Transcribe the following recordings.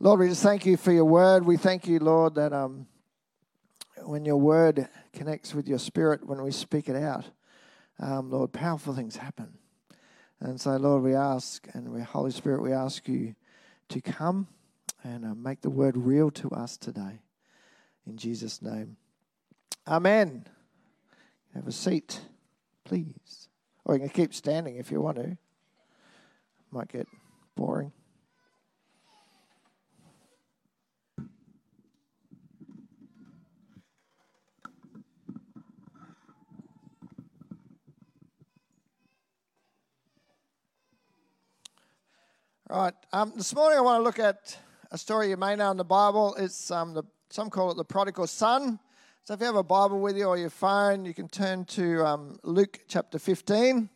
Lord, we just thank you for your word. We thank you, Lord, that um, when your word connects with your spirit, when we speak it out, um, Lord, powerful things happen. And so, Lord, we ask, and we, Holy Spirit, we ask you to come and uh, make the word real to us today. In Jesus' name. Amen. Have a seat, please. Or you can keep standing if you want to. Might get boring. Right. Um, this morning I want to look at a story you may know in the Bible. It's um, the, some call it the prodigal son. So if you have a Bible with you or your phone, you can turn to um, Luke chapter 15.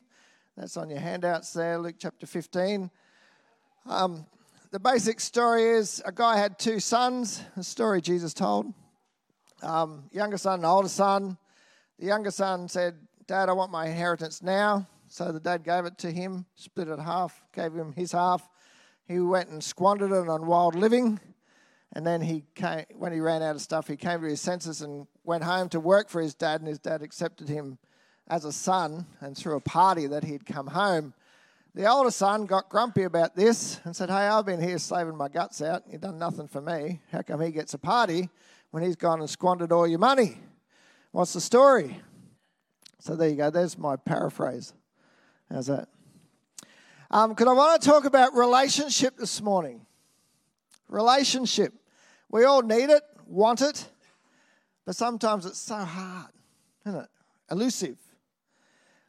That's on your handouts there, Luke chapter 15. Um, the basic story is a guy had two sons, a story Jesus told. Um, younger son and older son. The younger son said, Dad, I want my inheritance now. So the dad gave it to him, split it half, gave him his half. He went and squandered it on wild living. And then he came, when he ran out of stuff, he came to his senses and went home to work for his dad. And his dad accepted him as a son and threw a party that he'd come home. The older son got grumpy about this and said, Hey, I've been here slaving my guts out. You've done nothing for me. How come he gets a party when he's gone and squandered all your money? What's the story? So there you go. There's my paraphrase. How's that? Because um, I want to talk about relationship this morning. Relationship. We all need it, want it, but sometimes it's so hard, isn't it? Elusive.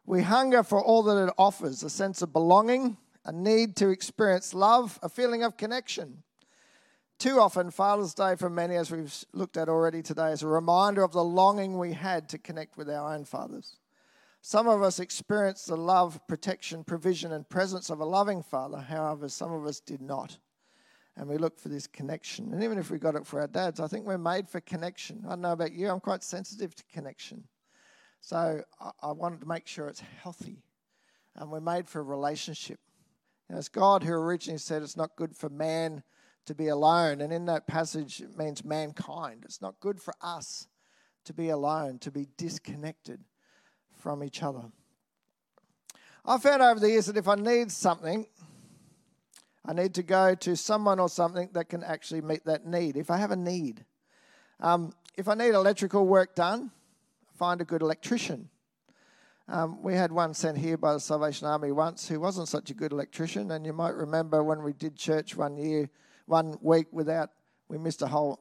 We hunger for all that it offers a sense of belonging, a need to experience love, a feeling of connection. Too often, Father's Day for many, as we've looked at already today, is a reminder of the longing we had to connect with our own fathers. Some of us experienced the love, protection, provision, and presence of a loving Father. However, some of us did not. And we look for this connection. And even if we got it for our dads, I think we're made for connection. I don't know about you, I'm quite sensitive to connection. So I, I wanted to make sure it's healthy. And we're made for a relationship. And it's God who originally said it's not good for man to be alone. And in that passage, it means mankind. It's not good for us to be alone, to be disconnected from each other. I've found over the years that if I need something, I need to go to someone or something that can actually meet that need. If I have a need, um, if I need electrical work done, find a good electrician. Um, we had one sent here by the Salvation Army once who wasn't such a good electrician, and you might remember when we did church one year, one week without, we missed a whole.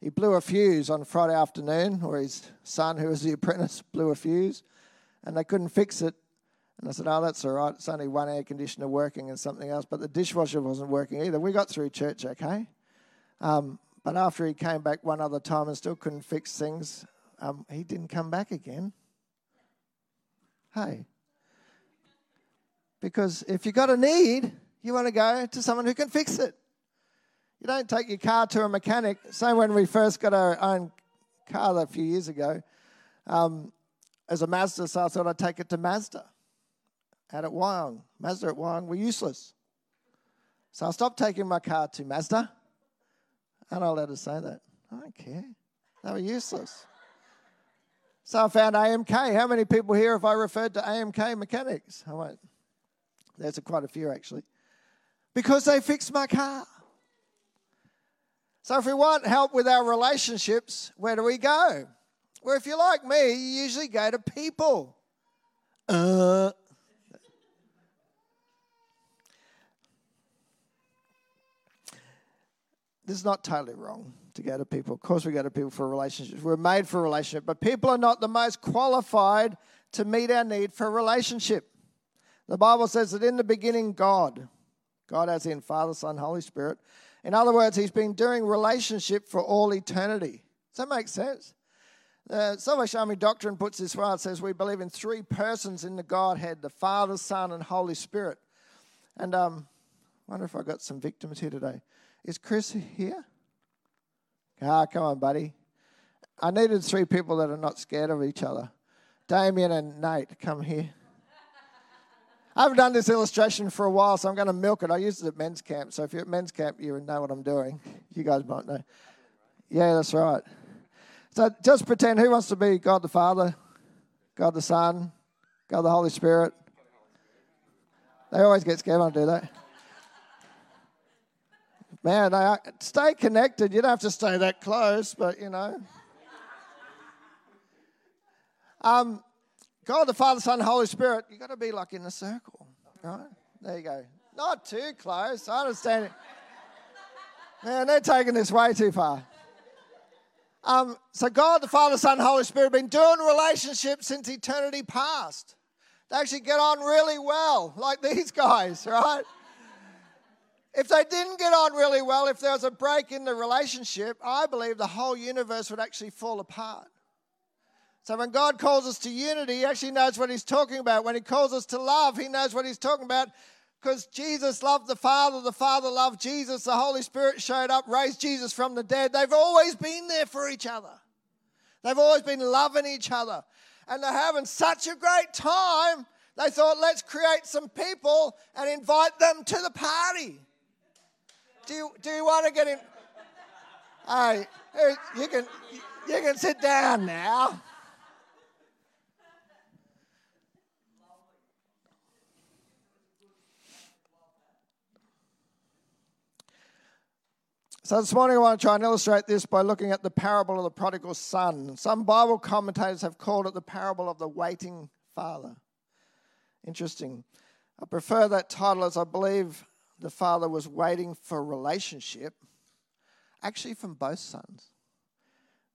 He blew a fuse on Friday afternoon, or his son, who was the apprentice, blew a fuse and they couldn't fix it. And I said, Oh, that's all right. It's only one air conditioner working and something else, but the dishwasher wasn't working either. We got through church okay. Um, but after he came back one other time and still couldn't fix things, um, he didn't come back again. Hey. Because if you've got a need, you want to go to someone who can fix it. You don't take your car to a mechanic. Same when we first got our own car a few years ago. Um, as a Mazda, so I thought I'd take it to Mazda. Out at Wyong. Mazda at Wyong were useless. So I stopped taking my car to Mazda. And I let her say that. I don't care. They were useless. So I found AMK. How many people here have I referred to AMK mechanics? I went, there's a, quite a few actually. Because they fixed my car. So if we want help with our relationships, where do we go? Where if you're like me, you usually go to people. Uh, this is not totally wrong to go to people. Of course, we go to people for relationships. We're made for a relationship, but people are not the most qualified to meet our need for relationship. The Bible says that in the beginning, God, God as in Father, Son, Holy Spirit. In other words, He's been doing relationship for all eternity. Does that make sense? The Salvation Army doctrine puts this well. It says we believe in three persons in the Godhead the Father, Son, and Holy Spirit. And um, I wonder if I got some victims here today. Is Chris here? Ah, come on, buddy. I needed three people that are not scared of each other. Damien and Nate, come here. I haven't done this illustration for a while, so I'm going to milk it. I used it at men's camp, so if you're at men's camp, you know what I'm doing. You guys might know. Yeah, that's right. So just pretend who wants to be God the Father, God the Son, God the Holy Spirit? They always get scared when I do that. Man, are, stay connected. You don't have to stay that close, but you know. Um, God, the Father, Son, Holy Spirit, you've got to be like in a circle, right? There you go. Not too close. I understand it. Man, they're taking this way too far. Um, so God, the Father, Son, Holy Spirit have been doing relationships since eternity past. They actually get on really well, like these guys, right? If they didn't get on really well, if there was a break in the relationship, I believe the whole universe would actually fall apart. So when God calls us to unity, He actually knows what He's talking about. When He calls us to love, He knows what He's talking about because Jesus loved the Father, the Father loved Jesus, the Holy Spirit showed up, raised Jesus from the dead. They've always been there for each other. They've always been loving each other. And they're having such a great time, they thought, let's create some people and invite them to the party. Do you, do you want to get in? Hey, you can, you can sit down now. So this morning I want to try and illustrate this by looking at the parable of the prodigal son. Some Bible commentators have called it the parable of the waiting father. Interesting. I prefer that title as I believe the father was waiting for relationship, actually from both sons.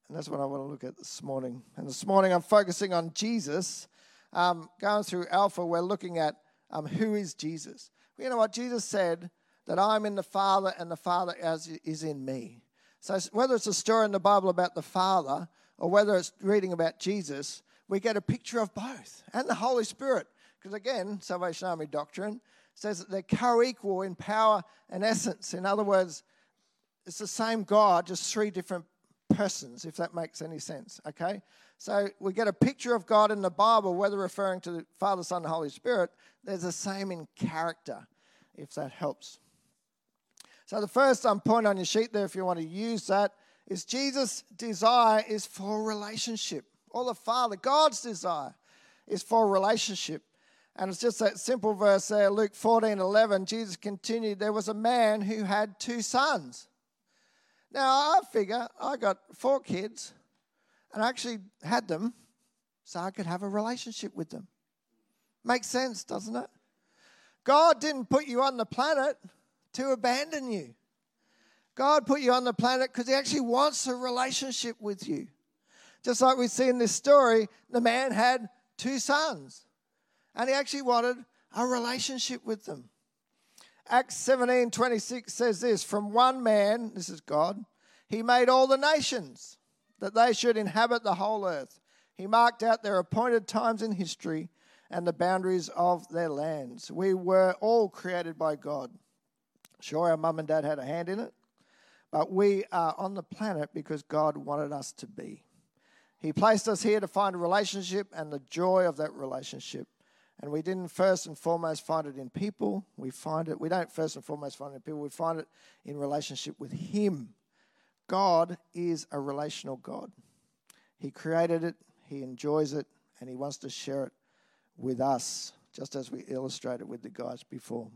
And that's what I want to look at this morning. And this morning I'm focusing on Jesus. Um, going through Alpha, we're looking at um, who is Jesus. You know what? Jesus said that I'm in the Father and the Father is in me. So whether it's a story in the Bible about the Father or whether it's reading about Jesus, we get a picture of both and the Holy Spirit. Because again, Salvation Army doctrine says that they're co equal in power and essence. In other words, it's the same God, just three different persons, if that makes any sense. Okay? So we get a picture of God in the Bible, whether referring to the Father, Son, and Holy Spirit, there's the same in character, if that helps. So the first um, point on your sheet there, if you want to use that, is Jesus' desire is for relationship. Or the Father, God's desire is for relationship. And it's just that simple verse there, Luke 14 11. Jesus continued, There was a man who had two sons. Now, I figure I got four kids and I actually had them so I could have a relationship with them. Makes sense, doesn't it? God didn't put you on the planet to abandon you. God put you on the planet because He actually wants a relationship with you. Just like we see in this story, the man had two sons and he actually wanted a relationship with them. Acts 17 26 says this From one man, this is God, he made all the nations that they should inhabit the whole earth. He marked out their appointed times in history and the boundaries of their lands. We were all created by God. Sure, our mum and dad had a hand in it, but we are on the planet because God wanted us to be. He placed us here to find a relationship and the joy of that relationship. And we didn't first and foremost find it in people. We find it, we don't first and foremost find it in people, we find it in relationship with Him. God is a relational God. He created it, He enjoys it, and He wants to share it with us, just as we illustrated with the guys before.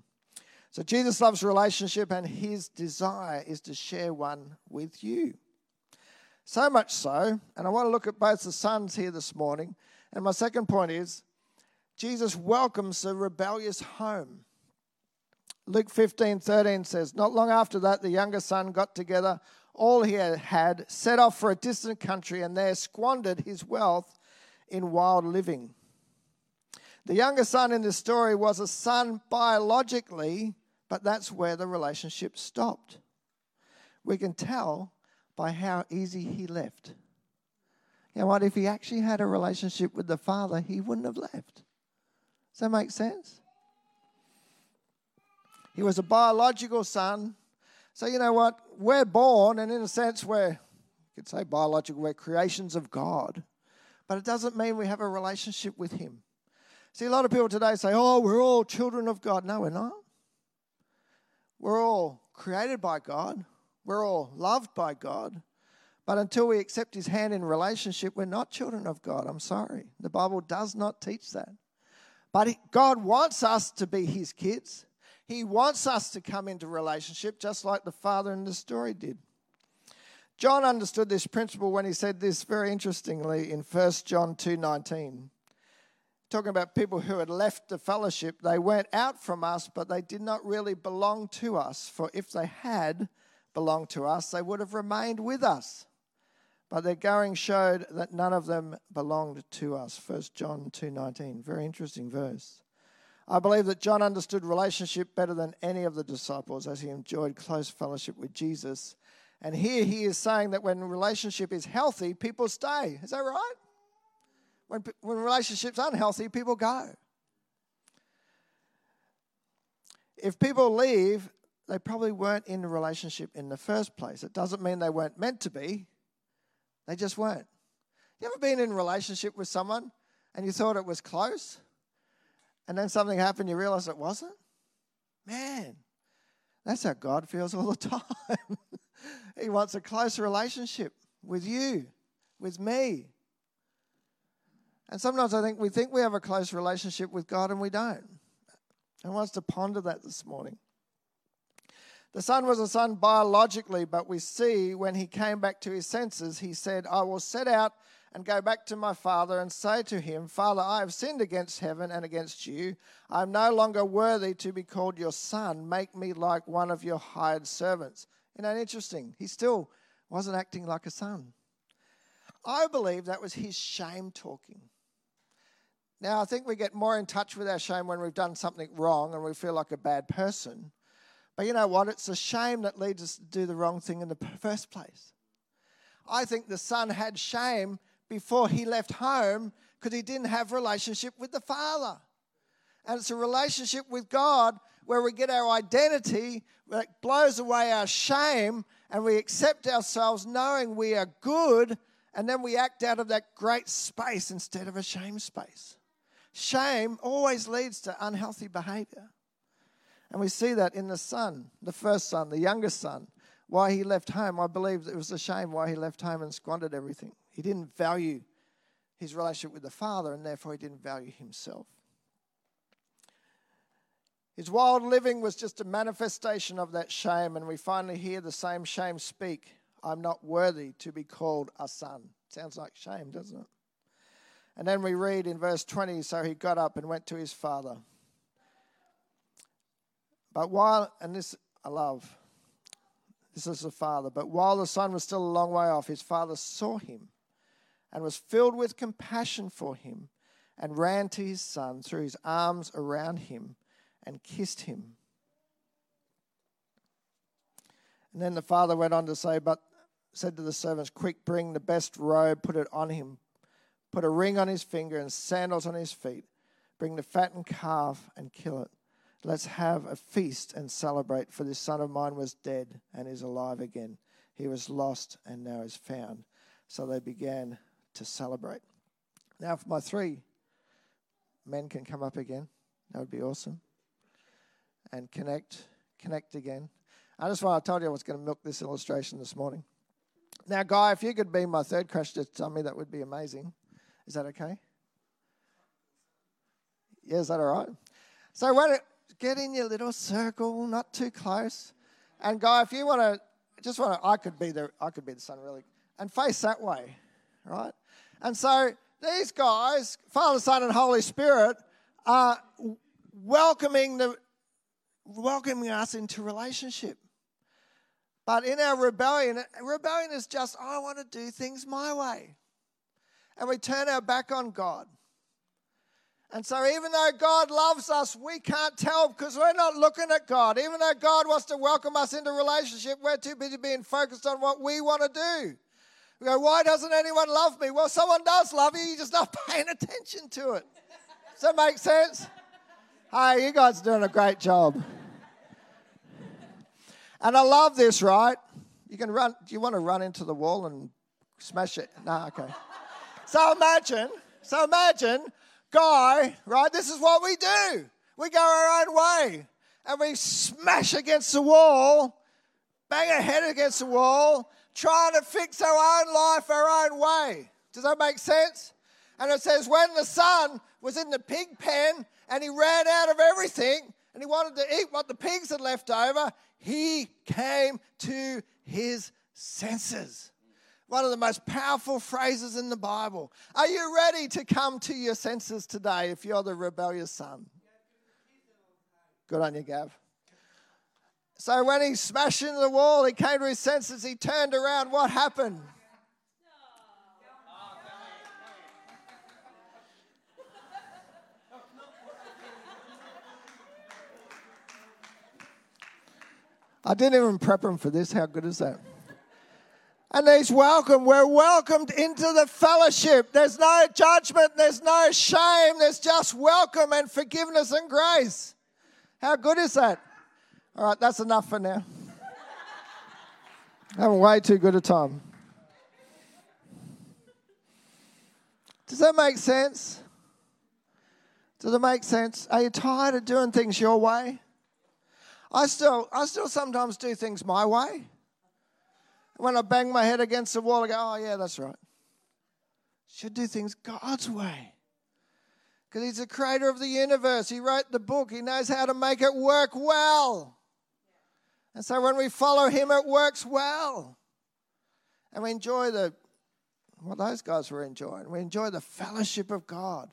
So Jesus loves relationship, and his desire is to share one with you. So much so, and I want to look at both the sons here this morning. And my second point is Jesus welcomes the rebellious home. Luke 15 13 says, Not long after that, the younger son got together all he had, set off for a distant country, and there squandered his wealth in wild living. The younger son in this story was a son biologically, but that's where the relationship stopped. We can tell by how easy he left. You know what? If he actually had a relationship with the Father, he wouldn't have left. Does that make sense? He was a biological son. So, you know what? We're born, and in a sense, we're, you could say biological, we're creations of God. But it doesn't mean we have a relationship with Him. See, a lot of people today say, oh, we're all children of God. No, we're not. We're all created by God. We're all loved by God. But until we accept his hand in relationship, we're not children of God. I'm sorry. The Bible does not teach that. But God wants us to be his kids. He wants us to come into relationship just like the father in the story did. John understood this principle when he said this very interestingly in 1 John 2:19. Talking about people who had left the fellowship, they went out from us, but they did not really belong to us, for if they had belonged to us, they would have remained with us. But their going showed that none of them belonged to us. 1 John 2:19. Very interesting verse. I believe that John understood relationship better than any of the disciples as he enjoyed close fellowship with Jesus and here he is saying that when relationship is healthy, people stay. Is that right? When, when relationship's unhealthy, people go. If people leave, they probably weren't in a relationship in the first place. It doesn't mean they weren't meant to be, they just weren't. You ever been in a relationship with someone and you thought it was close, and then something happened, you realize it wasn't? Man, that's how God feels all the time. he wants a close relationship with you, with me. And sometimes I think we think we have a close relationship with God and we don't. I want us to ponder that this morning. The son was a son biologically, but we see when he came back to his senses, he said, I will set out and go back to my father and say to him, Father, I have sinned against heaven and against you. I am no longer worthy to be called your son. Make me like one of your hired servants. Isn't that interesting? He still wasn't acting like a son. I believe that was his shame talking. Now, I think we get more in touch with our shame when we've done something wrong and we feel like a bad person. But you know what? It's a shame that leads us to do the wrong thing in the first place. I think the son had shame before he left home because he didn't have relationship with the Father. And it's a relationship with God where we get our identity that blows away our shame and we accept ourselves knowing we are good and then we act out of that great space instead of a shame space. Shame always leads to unhealthy behavior. And we see that in the son, the first son, the youngest son. Why he left home, I believe it was a shame why he left home and squandered everything. He didn't value his relationship with the Father, and therefore he didn't value himself. His wild living was just a manifestation of that shame, and we finally hear the same shame speak I'm not worthy to be called a son. Sounds like shame, doesn't it? And then we read in verse 20 so he got up and went to his father. But while, and this I love, this is the father, but while the son was still a long way off, his father saw him and was filled with compassion for him and ran to his son, threw his arms around him, and kissed him. And then the father went on to say, But said to the servants, Quick, bring the best robe, put it on him, put a ring on his finger and sandals on his feet. Bring the fattened calf and kill it. Let's have a feast and celebrate, for this son of mine was dead and is alive again. He was lost and now is found. So they began to celebrate. Now, if my three men can come up again, that would be awesome. And connect, connect again. I just want to tell you I was going to milk this illustration this morning. Now, Guy, if you could be my third crush to tell me, that would be amazing. Is that okay? Yeah, is that all right? So, get in your little circle, not too close. And Guy, if you want to, just want to, I could be the, I could be the son really, and face that way, right? And so these guys, Father, Son, and Holy Spirit, are welcoming the welcoming us into relationship. But in our rebellion, rebellion is just, I want to do things my way. And we turn our back on God. And so, even though God loves us, we can't tell because we're not looking at God. Even though God wants to welcome us into relationship, we're too busy being focused on what we want to do. We go, why doesn't anyone love me? Well, someone does love you, you're just not paying attention to it. Does that make sense? Hey, you guys are doing a great job. And I love this, right? You can run, do you want to run into the wall and smash it? No, okay. So imagine, so imagine, guy, right? This is what we do. We go our own way and we smash against the wall bang our head against the wall, trying to fix our own life our own way. Does that make sense? And it says, when the son was in the pig pen and he ran out of everything and he wanted to eat what the pigs had left over, he came to his senses. One of the most powerful phrases in the Bible. Are you ready to come to your senses today if you're the rebellious son? Good on you, Gav. So when he smashed into the wall, he came to his senses, he turned around. What happened? I didn't even prep him for this. How good is that? And he's welcome. We're welcomed into the fellowship. There's no judgment, there's no shame, there's just welcome and forgiveness and grace. How good is that? All right, that's enough for now. Having way too good a time. Does that make sense? Does it make sense? Are you tired of doing things your way? I still, I still sometimes do things my way. When I bang my head against the wall, I go, oh, yeah, that's right. Should do things God's way. Because He's the creator of the universe. He wrote the book, He knows how to make it work well. And so when we follow Him, it works well. And we enjoy the, what those guys were enjoying. We enjoy the fellowship of God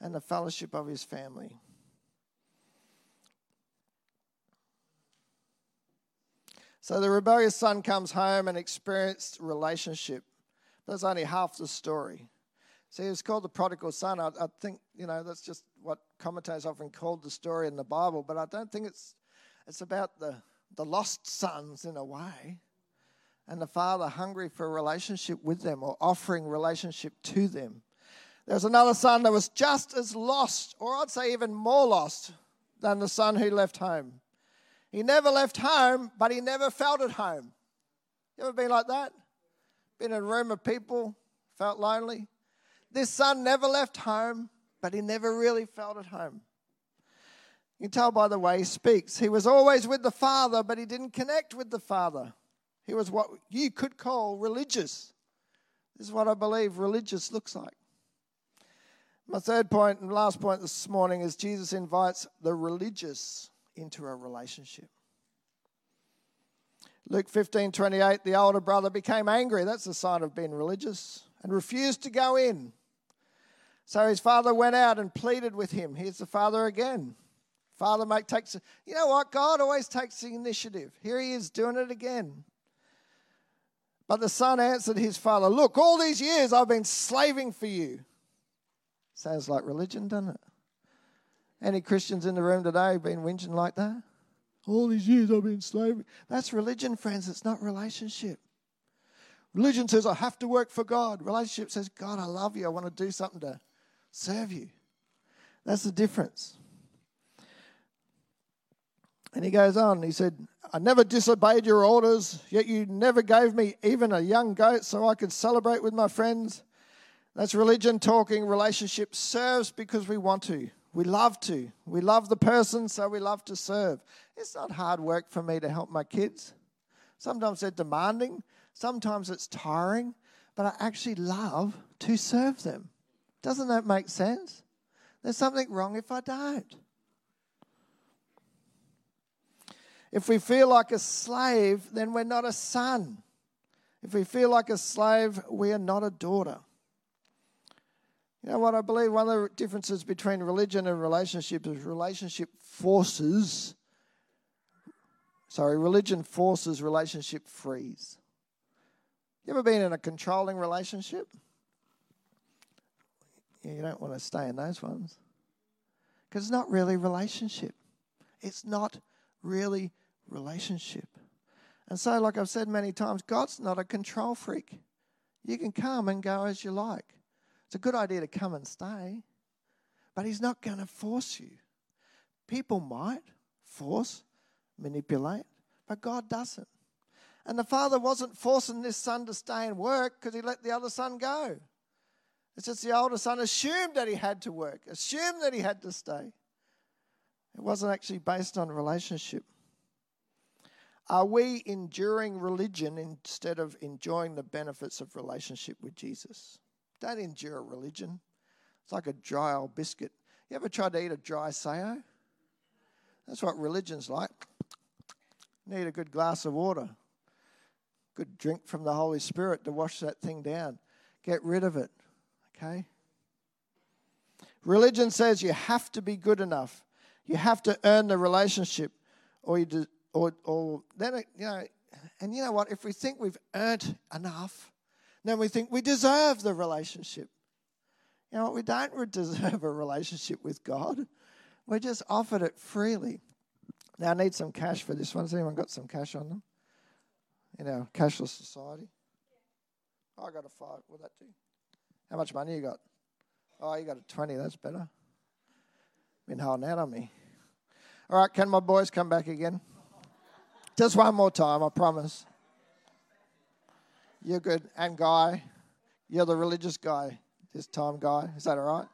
and the fellowship of His family. So the rebellious son comes home and experienced relationship. That's only half the story. See, it's called the prodigal son. I, I, think, you know, that's just what commentators often called the story in the Bible, but I don't think it's, it's about the, the lost sons in a way and the father hungry for a relationship with them or offering relationship to them. There was another son that was just as lost, or I'd say even more lost, than the son who left home. He never left home, but he never felt at home. You ever been like that? Been in a room of people, felt lonely? This son never left home, but he never really felt at home. You can tell by the way he speaks. He was always with the Father, but he didn't connect with the Father. He was what you could call religious. This is what I believe religious looks like. My third point and last point this morning is Jesus invites the religious into a relationship. Luke 15 28, the older brother became angry. That's a sign of being religious and refused to go in. So his father went out and pleaded with him. Here's the father again. Father make takes you know what? God always takes the initiative. Here he is doing it again. But the son answered his father, Look, all these years I've been slaving for you. Sounds like religion, doesn't it? Any Christians in the room today been whinging like that? All these years I've been slaving. That's religion, friends. It's not relationship. Religion says I have to work for God. Relationship says, God, I love you. I want to do something to serve you. That's the difference. And he goes on, he said, I never disobeyed your orders, yet you never gave me even a young goat so I could celebrate with my friends. That's religion talking. Relationship serves because we want to. We love to. We love the person, so we love to serve. It's not hard work for me to help my kids. Sometimes they're demanding, sometimes it's tiring, but I actually love to serve them. Doesn't that make sense? There's something wrong if I don't. If we feel like a slave, then we're not a son. If we feel like a slave, we are not a daughter. You know what? I believe one of the differences between religion and relationship is relationship forces. Sorry, religion forces, relationship frees. You ever been in a controlling relationship? You don't want to stay in those ones. Because it's not really relationship. It's not really relationship. And so, like I've said many times, God's not a control freak. You can come and go as you like. It's a good idea to come and stay, but He's not going to force you. People might force, manipulate, but God doesn't. And the father wasn't forcing this son to stay and work because he let the other son go. It's just the older son assumed that he had to work, assumed that he had to stay. It wasn't actually based on relationship. Are we enduring religion instead of enjoying the benefits of relationship with Jesus? Don't endure a religion. It's like a dry old biscuit. You ever tried to eat a dry sao? That's what religion's like. Need a good glass of water, good drink from the Holy Spirit to wash that thing down. Get rid of it. Okay? Religion says you have to be good enough. You have to earn the relationship, or you do, or or then it, you know. And you know what? If we think we've earned enough, then we think we deserve the relationship. You know what? We don't deserve a relationship with God. We're just offered it freely. Now I need some cash for this one. Has anyone got some cash on them? In our cashless society. Oh, I got a five. Will that do? How much money you got? Oh, you got a 20. That's better. Been holding out on me. All right, can my boys come back again? Just one more time, I promise. You're good. And Guy, you're the religious guy this time, Guy. Is that all right?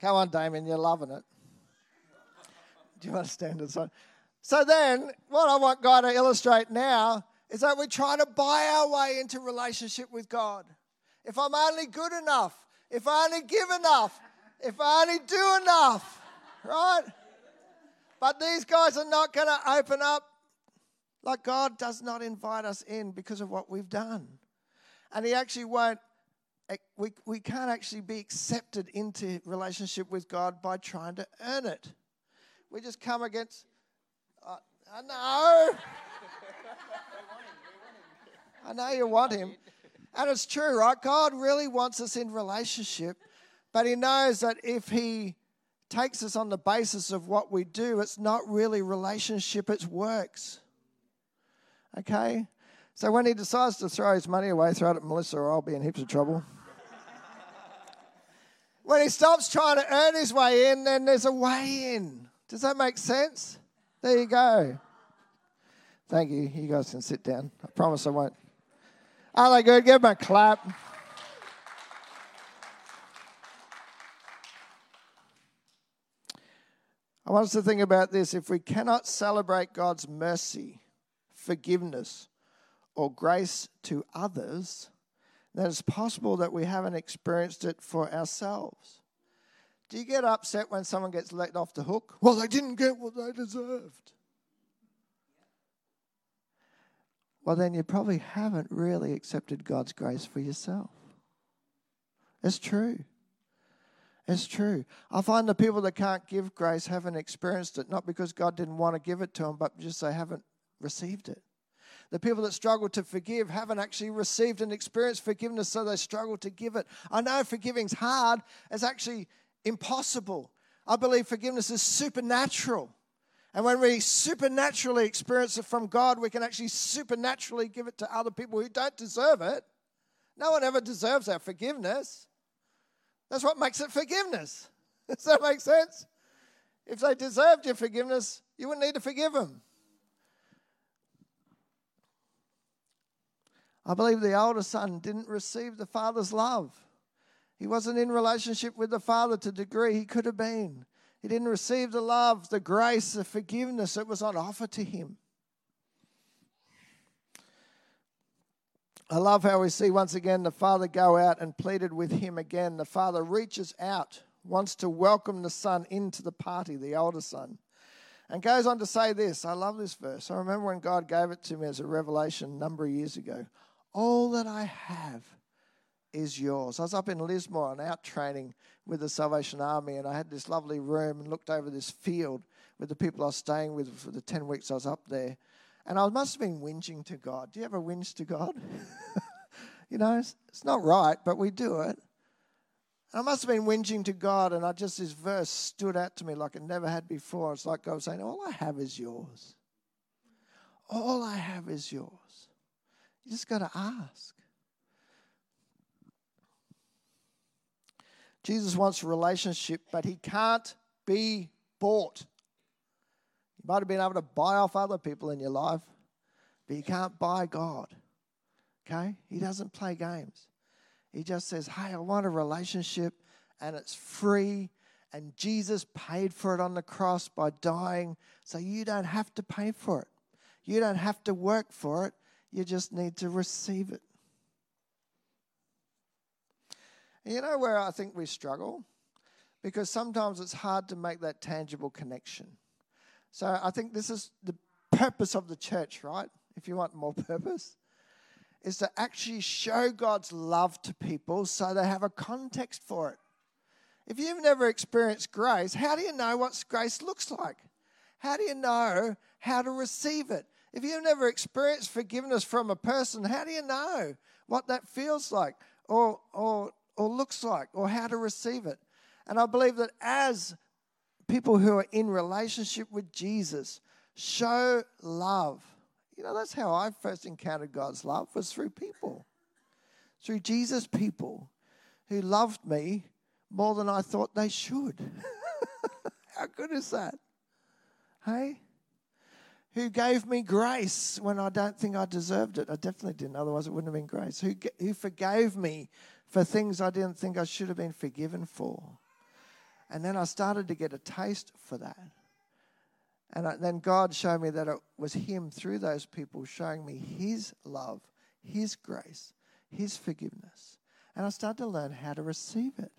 Come on, Damien, you're loving it. Do you understand it? So then, what I want Guy to illustrate now is that we try to buy our way into relationship with God. If I'm only good enough, if I only give enough, if I only do enough, right? But these guys are not going to open up. Like God does not invite us in because of what we've done. And He actually won't, eh, we, we can't actually be accepted into relationship with God by trying to earn it. We just come against, uh, I know. I know you want him. And it's true, right? God really wants us in relationship, but he knows that if he takes us on the basis of what we do, it's not really relationship, it's works. Okay? So when he decides to throw his money away, throw it at Melissa, or I'll be in heaps of trouble. when he stops trying to earn his way in, then there's a way in. Does that make sense? There you go. Thank you. You guys can sit down. I promise I won't are they good? Give them a clap. I want us to think about this. If we cannot celebrate God's mercy, forgiveness, or grace to others, then it's possible that we haven't experienced it for ourselves. Do you get upset when someone gets let off the hook? Well, they didn't get what they deserved. well, then you probably haven't really accepted God's grace for yourself. It's true. It's true. I find the people that can't give grace haven't experienced it, not because God didn't want to give it to them, but just they haven't received it. The people that struggle to forgive haven't actually received and experienced forgiveness, so they struggle to give it. I know forgiving's hard, it's actually impossible. I believe forgiveness is supernatural. And when we supernaturally experience it from God, we can actually supernaturally give it to other people who don't deserve it. No one ever deserves our forgiveness. That's what makes it forgiveness. Does that make sense? If they deserved your forgiveness, you wouldn't need to forgive them. I believe the older son didn't receive the father's love. He wasn't in relationship with the father to the degree he could have been. He didn't receive the love, the grace, the forgiveness that was on offer to him. I love how we see once again the father go out and pleaded with him again. The father reaches out, wants to welcome the son into the party, the older son, and goes on to say this. I love this verse. I remember when God gave it to me as a revelation a number of years ago. All that I have is yours. I was up in Lismore on out training with the Salvation Army, and I had this lovely room and looked over this field with the people I was staying with for the 10 weeks I was up there. And I must have been whinging to God. Do you ever whinge to God? you know, it's, it's, not right, but we do it. And I must have been whinging to God, and I just, this verse stood out to me like it never had before. It's like God was saying, All I have is yours. All I have is yours. You just got to ask. Jesus wants a relationship, but he can't be bought. You might have been able to buy off other people in your life, but you can't buy God. Okay? He doesn't play games. He just says, Hey, I want a relationship and it's free And Jesus paid for it on the cross by dying, so you don't have to pay for it. You don't have to work for it. You just need to receive it. You know where I think we struggle? Because sometimes it's hard to make that tangible connection. So I think this is the purpose of the church, right? If you want more purpose, is to actually show God's love to people so they have a context for it. If you've never experienced grace, how do you know what grace looks like? How do you know how to receive it? If you've never experienced forgiveness from a person, how do you know what that feels like or, or or looks like or how to receive it. And I believe that as people who are in relationship with Jesus show love, you know, that's how I first encountered God's love was through people, through Jesus people who loved me more than I thought they should. how good is that? Hey? Who gave me grace when I don't think I deserved it? I definitely didn't, otherwise, it wouldn't have been grace. Who, who forgave me for things I didn't think I should have been forgiven for. And then I started to get a taste for that. And then God showed me that it was Him through those people showing me His love, His grace, His forgiveness. And I started to learn how to receive it.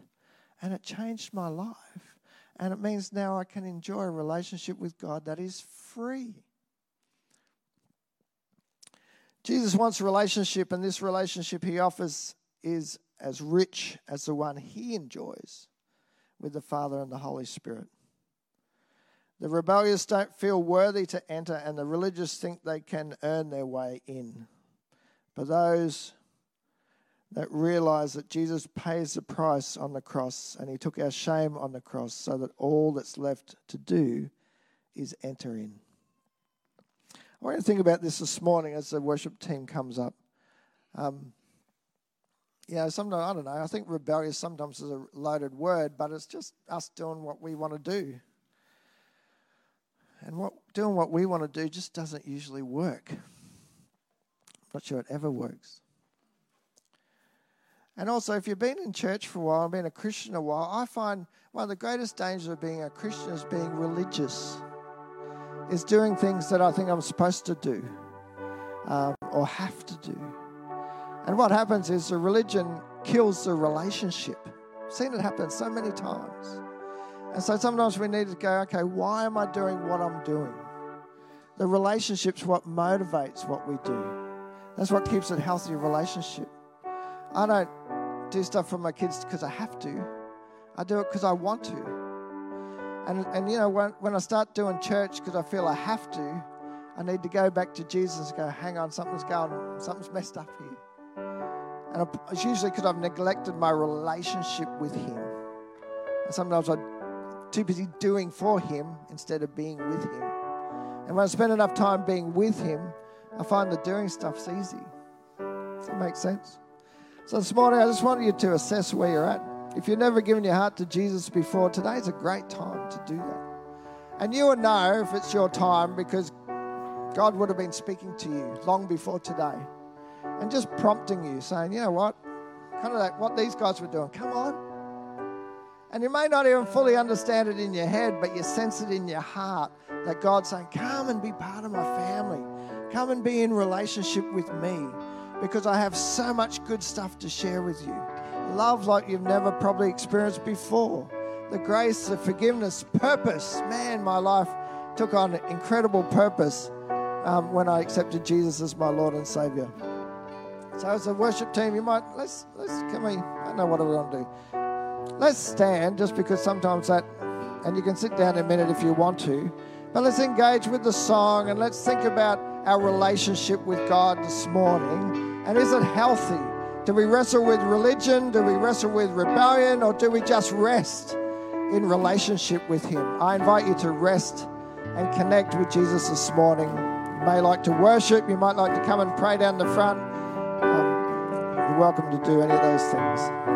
And it changed my life. And it means now I can enjoy a relationship with God that is free. Jesus wants relationship, and this relationship He offers is as rich as the one he enjoys with the Father and the Holy Spirit. The rebellious don't feel worthy to enter, and the religious think they can earn their way in. But those that realize that Jesus pays the price on the cross and he took our shame on the cross so that all that's left to do is enter in. I want you to think about this this morning as the worship team comes up. Um, you know, sometimes, I don't know, I think rebellious sometimes is a loaded word, but it's just us doing what we want to do. And what doing what we want to do just doesn't usually work. I'm not sure it ever works. And also, if you've been in church for a while and been a Christian a while, I find one of the greatest dangers of being a Christian is being religious, is doing things that I think I'm supposed to do um, or have to do. And what happens is the religion kills the relationship. I've seen it happen so many times. And so sometimes we need to go, okay, why am I doing what I'm doing? The relationship's what motivates what we do. That's what keeps a healthy relationship. I don't do stuff for my kids because I have to. I do it because I want to. And, and you know, when, when I start doing church because I feel I have to, I need to go back to Jesus and go, hang on, something's going, something's messed up here. And it's usually because I've neglected my relationship with Him. And sometimes I'm too busy doing for Him instead of being with Him. And when I spend enough time being with Him, I find that doing stuff's easy. Does that make sense? So this morning, I just want you to assess where you're at. If you've never given your heart to Jesus before, today's a great time to do that. And you will know if it's your time because God would have been speaking to you long before today and just prompting you, saying, you know what? Kind of like what these guys were doing. Come on. And you may not even fully understand it in your head, but you sense it in your heart that God's saying, Come and be part of my family. Come and be in relationship with me because I have so much good stuff to share with you. Love like you've never probably experienced before. The grace, the forgiveness, purpose. Man, my life took on incredible purpose um, when I accepted Jesus as my Lord and Savior. So as a worship team, you might let's let's can we I don't know what we're gonna do. Let's stand just because sometimes that and you can sit down a minute if you want to. But let's engage with the song and let's think about our relationship with God this morning. And is it healthy? Do we wrestle with religion? Do we wrestle with rebellion? Or do we just rest in relationship with Him? I invite you to rest and connect with Jesus this morning. You may like to worship, you might like to come and pray down the front. Um, you're welcome to do any of those things.